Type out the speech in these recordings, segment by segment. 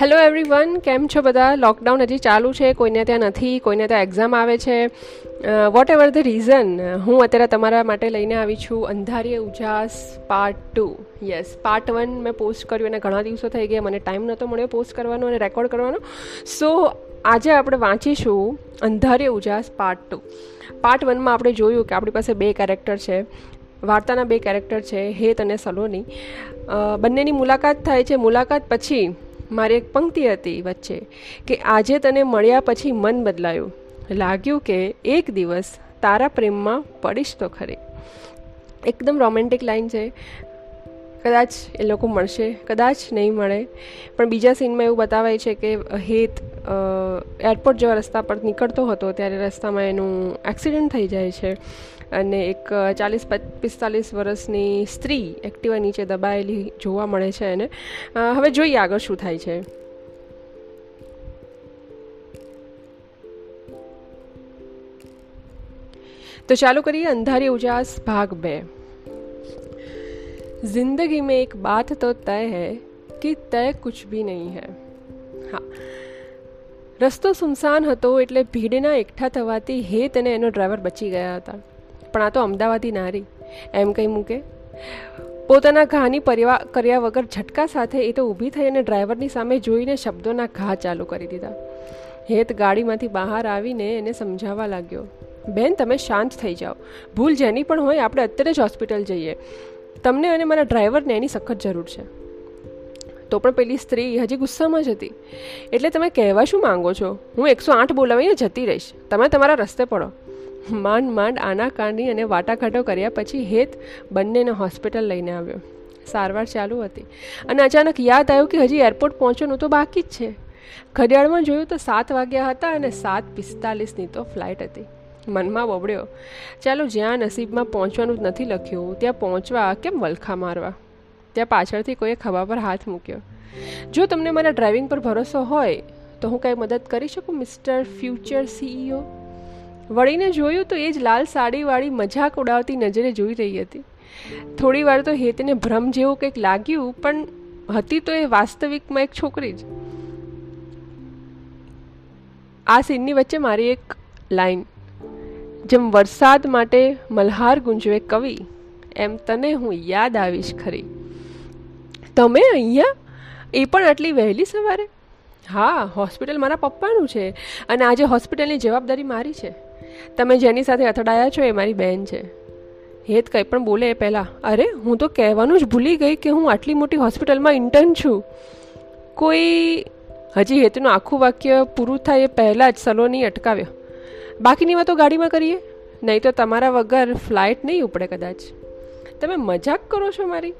Hello everyone કેમ છો બધા? લોકડાઉન હજી ચાલુ છે, કોઈને ત્યાં નથી, કોઈને ત્યાં એક્ઝામ આવે છે. વોટ એવર ધ રીઝન હું અત્યારે તમારા માટે લઈને આવી છું અંધારીએ ઉજાસ part two yes part one મેં પોસ્ટ કર્યું અને ઘણા દિવસો થઈ ગયા, મને ટાઈમ નહોતો મળ્યો પોસ્ટ કરવાનો અને રેકોર્ડ કરવાનો. સો આજે આપણે વાંચીશું અંધારીએ ઉજાસ પાર્ટ ટુ પાર્ટ વનમાં આપણે જોયું કે આપણી પાસે બે કેરેક્ટર છે. વાર્તાના બે કેરેક્ટર છે, હેત અને સલોની. બંનેની મુલાકાત થાય છે. મુલાકાત પછી મારી એક પંક્તિ હતી વચ્ચે કે આજે તને મળ્યા પછી મન બદલાયું. લાગ્યું કે એક દિવસ તારા પ્રેમમાં પડીશ તો ખરી. એકદમ રોમેન્ટિક લાઈન છે. કદાચ એ લોકો મળશે, કદાચ નહીં મળે. પણ બીજા સીનમાં એવું બતાવાય છે કે હેત એરપોર્ટ જેવા રસ્તા પર નીકળતો હતો ત્યારે રસ્તામાં એનું એક્સિડન્ટ થઈ જાય છે. અને એક ચાલીસ પિસ્તાલીસ વર્ષની સ્ત્રી એક્ટિવા નીચે દબાયેલી જોવા મળે છે એને. હવે જોઈએ આગળ શું થાય છે. તો ચાલુ કરીએ અંધારી ઉજાસ ભાગ બે. जिंदगी में एक बात तो तय है कि तय कुछ भी नहीं है હા રસ્તો સુમસાન હતો એટલે ભીડના એકઠા થવાથી હેત અને એનો ડ્રાઈવર બચી ગયા હતા પણ આ તો અમદાવાદી નારી એમ કંઈ મૂકે પોતાના ઘાની પરિવા કર્યા વગર ઝટકા સાથે એ તો ઊભી થઈ અને ડ્રાઈવરની સામે જોઈને શબ્દોના ઘા ચાલુ કરી દીધા હેત ગાડીમાંથી બહાર આવીને એને સમજાવવા લાગ્યો બેન તમે શાંત થઈ જાઓ ભૂલ જેની પણ હોય આપણે અત્યારે જ હોસ્પિટલ જઈએ તમને અને મારા ડ્રાઈવરને એની સખત જરૂર છે. તો પણ પેલી સ્ત્રી હજી ગુસ્સામાં જ હતી. એટલે તમે કહેવા શું માંગો છો? હું એકસો આઠ બોલાવીને જતી રહીશ. તમે તમારા રસ્તે પડો. માંડ માંડ આનાકાની અને વાટાઘાટો કર્યા પછી હેત બંનેને હોસ્પિટલ લઈને આવ્યો. સારવાર ચાલુ હતી. અને અચાનક યાદ આવ્યું કે હજી એરપોર્ટ પહોંચવાનું તો બાકી જ છે. ઘડિયાળમાં જોયું તો સાત વાગ્યા હતા અને સાત પિસ્તાલીસની તો ફ્લાઇટ હતી. મનમાં બબડ્યો. ચાલો જ્યાં નસીબમાં પહોંચવાનું જ નથી લખ્યું, ત્યાં પહોંચવા કેમ વલખા મારવા? ત્યાં પાછળથી કોઈએ ખભા પર હાથ મૂક્યો. જો તમને મારા ડ્રાઇવિંગ પર ભરોસો હોય, તો હું કંઈ મદદ કરી શકું, મિસ્ટર ફ્યુચર સીઈઓ? વળીને જોયું તો એ જ લાલ સાડીવાળી મજાક ઉડાવતી નજરે જોઈ રહી હતી. થોડી વાર તો હેતને ભ્રમ જેવું કંઈક લાગ્યું, પણ હતી તો એ વાસ્તવિકમાં એક છોકરી જ. આ સીનની વચ્ચે મારી એક લાઈન. જેમ વરસાદ માટે મલ્હાર ગુંજવે કવિ, એમ તને હું યાદ આવીશ ખરી. તમે અહીંયા એ પણ આટલી વહેલી સવારે? હા, હોસ્પિટલ મારા પપ્પાનું છે અને આજે હોસ્પિટલની જવાબદારી મારી છે. તમે જેની સાથે અથડાયા છો એ મારી બહેન છે. હેત કંઈ પણ બોલે એ પહેલાં, અરે, હું તો કહેવાનું જ ભૂલી ગઈ કે હું આટલી મોટી હોસ્પિટલમાં ઇન્ટર્ન છું. કોઈ, હજી હેતનું આખું વાક્ય પૂરું થાય એ પહેલાં જ સલોની અટકાવ્યો. બાકીની વાતો ગાડીમાં કરીએ? નહીં તો તમારા વગર ફ્લાઇટ નહીં ઉપડે કદાચ. તમે મજાક કરો છો મારી?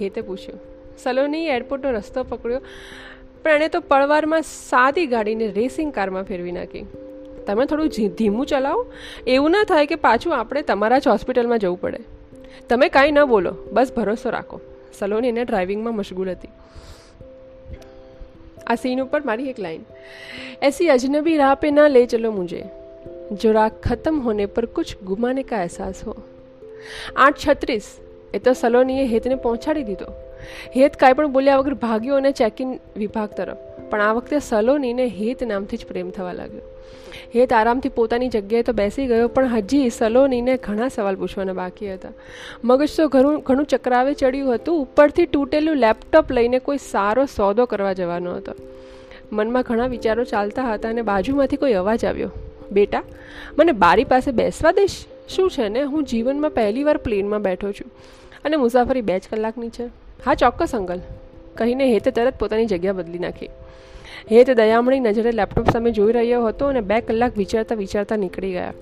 હેતે પૂછ્યું. સલોની એરપોર્ટનો રસ્તો પકડ્યો, પણ એણે તો પળવારમાં સાદી ગાડીને રેસિંગ કારમાં ફેરવી નાખી. તમે થોડું ધીમું ચલાવો. એવું ના થાય કે પાછું આપણે તમારા જ હોસ્પિટલમાં જવું પડે. તમે કાંઈ ન બોલો, બસ ભરોસો રાખો. સલોની એને ડ્રાઇવિંગમાં મશગુલ હતી. આ સીન ઉપર મારી એક લાઈન એસી અજનબી રાહ પે ના લે ચલો મુझे જો રાહ ખતમ હોને પર કુછ ગુમાને કા અહેસાસ હો આઠ છત્રીસ એ તો સલોનીએ હેતને પહોંચાડી દીધો હેત કાંઈ પણ બોલ્યા વગર ભાગ્યો અને ચેકિંગ વિભાગ તરફ પણ આ વખતે સલોનીને હેત નામથી જ પ્રેમ થવા લાગ્યો હેત આરામથી પોતાની જગ્યાએ તો બેસી ગયો પણ હજી સલોનીને ઘણા સવાલ પૂછવાના બાકી હતા મગજ તો ઘણું ઘણું ચક્રાવે ચડ્યું હતું, ઉપરથી તૂટેલું લેપટોપ લઈને કોઈ સારો સોદો કરવા જવાનો હતો। મનમાં ઘણા વિચારો ચાલતા હતા અને બાજુમાંથી કોઈ અવાજ આવ્યો। બેટા, મને બારી પાસે બેસવા દઈશ? શું છે ને? હું જીવનમાં પહેલીવાર પ્લેનમાં બેઠો છું. અને મુસાફરી બે જ કલાકની છે. હા, ચોક્કસ, અંકલ. કહીને હેતે તરત પોતાની જગ્યા બદલી નાખી. હેત દયામણી નજરે લેપટોપ સામે જોઈ રહ્યો હતો અને બે કલાક વિચારતા વિચારતા નીકળી ગયા.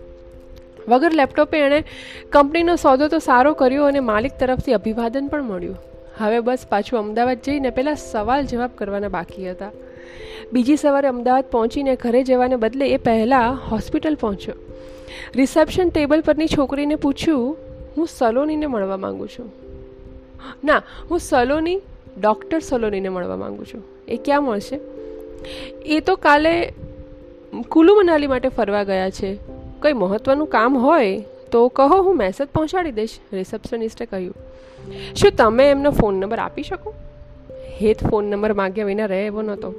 વગર લેપટોપે એણે કંપનીનો સોદો તો સારો કર્યો અને માલિક તરફથી અભિવાદન પણ મળ્યું. હવે બસ પાછું અમદાવાદ જઈને પહેલાં સવાલ જવાબ કરવાના બાકી હતા. બીજી સવારે અમદાવાદ પહોંચીને ઘરે જવાને બદલે એ પહેલાં હોસ્પિટલ પહોંચ્યો. રિસેપ્શન ટેબલ પરની છોકરીને પૂછ્યું, હું સલોનીને મળવા માગું છું. ના, હું સલોની, ડૉક્ટર સલોનીને મળવા માગું છું. એ ક્યાં મળશે? એ તો કાલે કુલુ મનાલી માટે ફરવા ગયા છે. કંઈ મહત્ત્વનું કામ હોય તો કહો, હું મેસેજ પહોંચાડી દઈશ, રિસેપ્શનિસ્ટે કહ્યું. શું તમે એમનો ફોન નંબર આપી શકો? હેત, ફોન નંબર માગ્યા વિના રહે એવો નહોતો.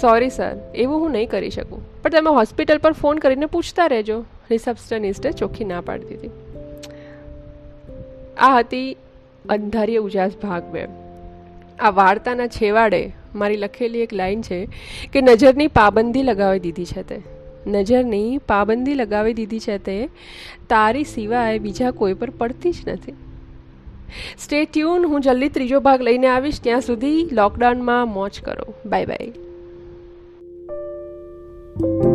સોરી સર એવું હું નહીં કરી શકું. પણ તમે હોસ્પિટલ પર ફોન કરીને પૂછતા રહેજો. રિસેપ્શનિસ્ટે ચોખ્ખી ના પાડી દીધી આ હતી અંધારીય ઉજાસ ભાગ બે. આ વાર્તાના છેવાડે મારી લખેલી એક લાઈન છે કે નજરની પાબંદી લગાવી દીધી છે તે. નજરની પાબંદી લગાવી દીધી છે તે તારી સિવાય બીજા કોઈ પર પડતી જ નથી. સ્ટે ટ્યુન હું જલ્દી ત્રીજો ભાગ લઈને આવીશ. ત્યાં સુધી લોકડાઉનમાં મોજ કરો. Bye bye Thank you.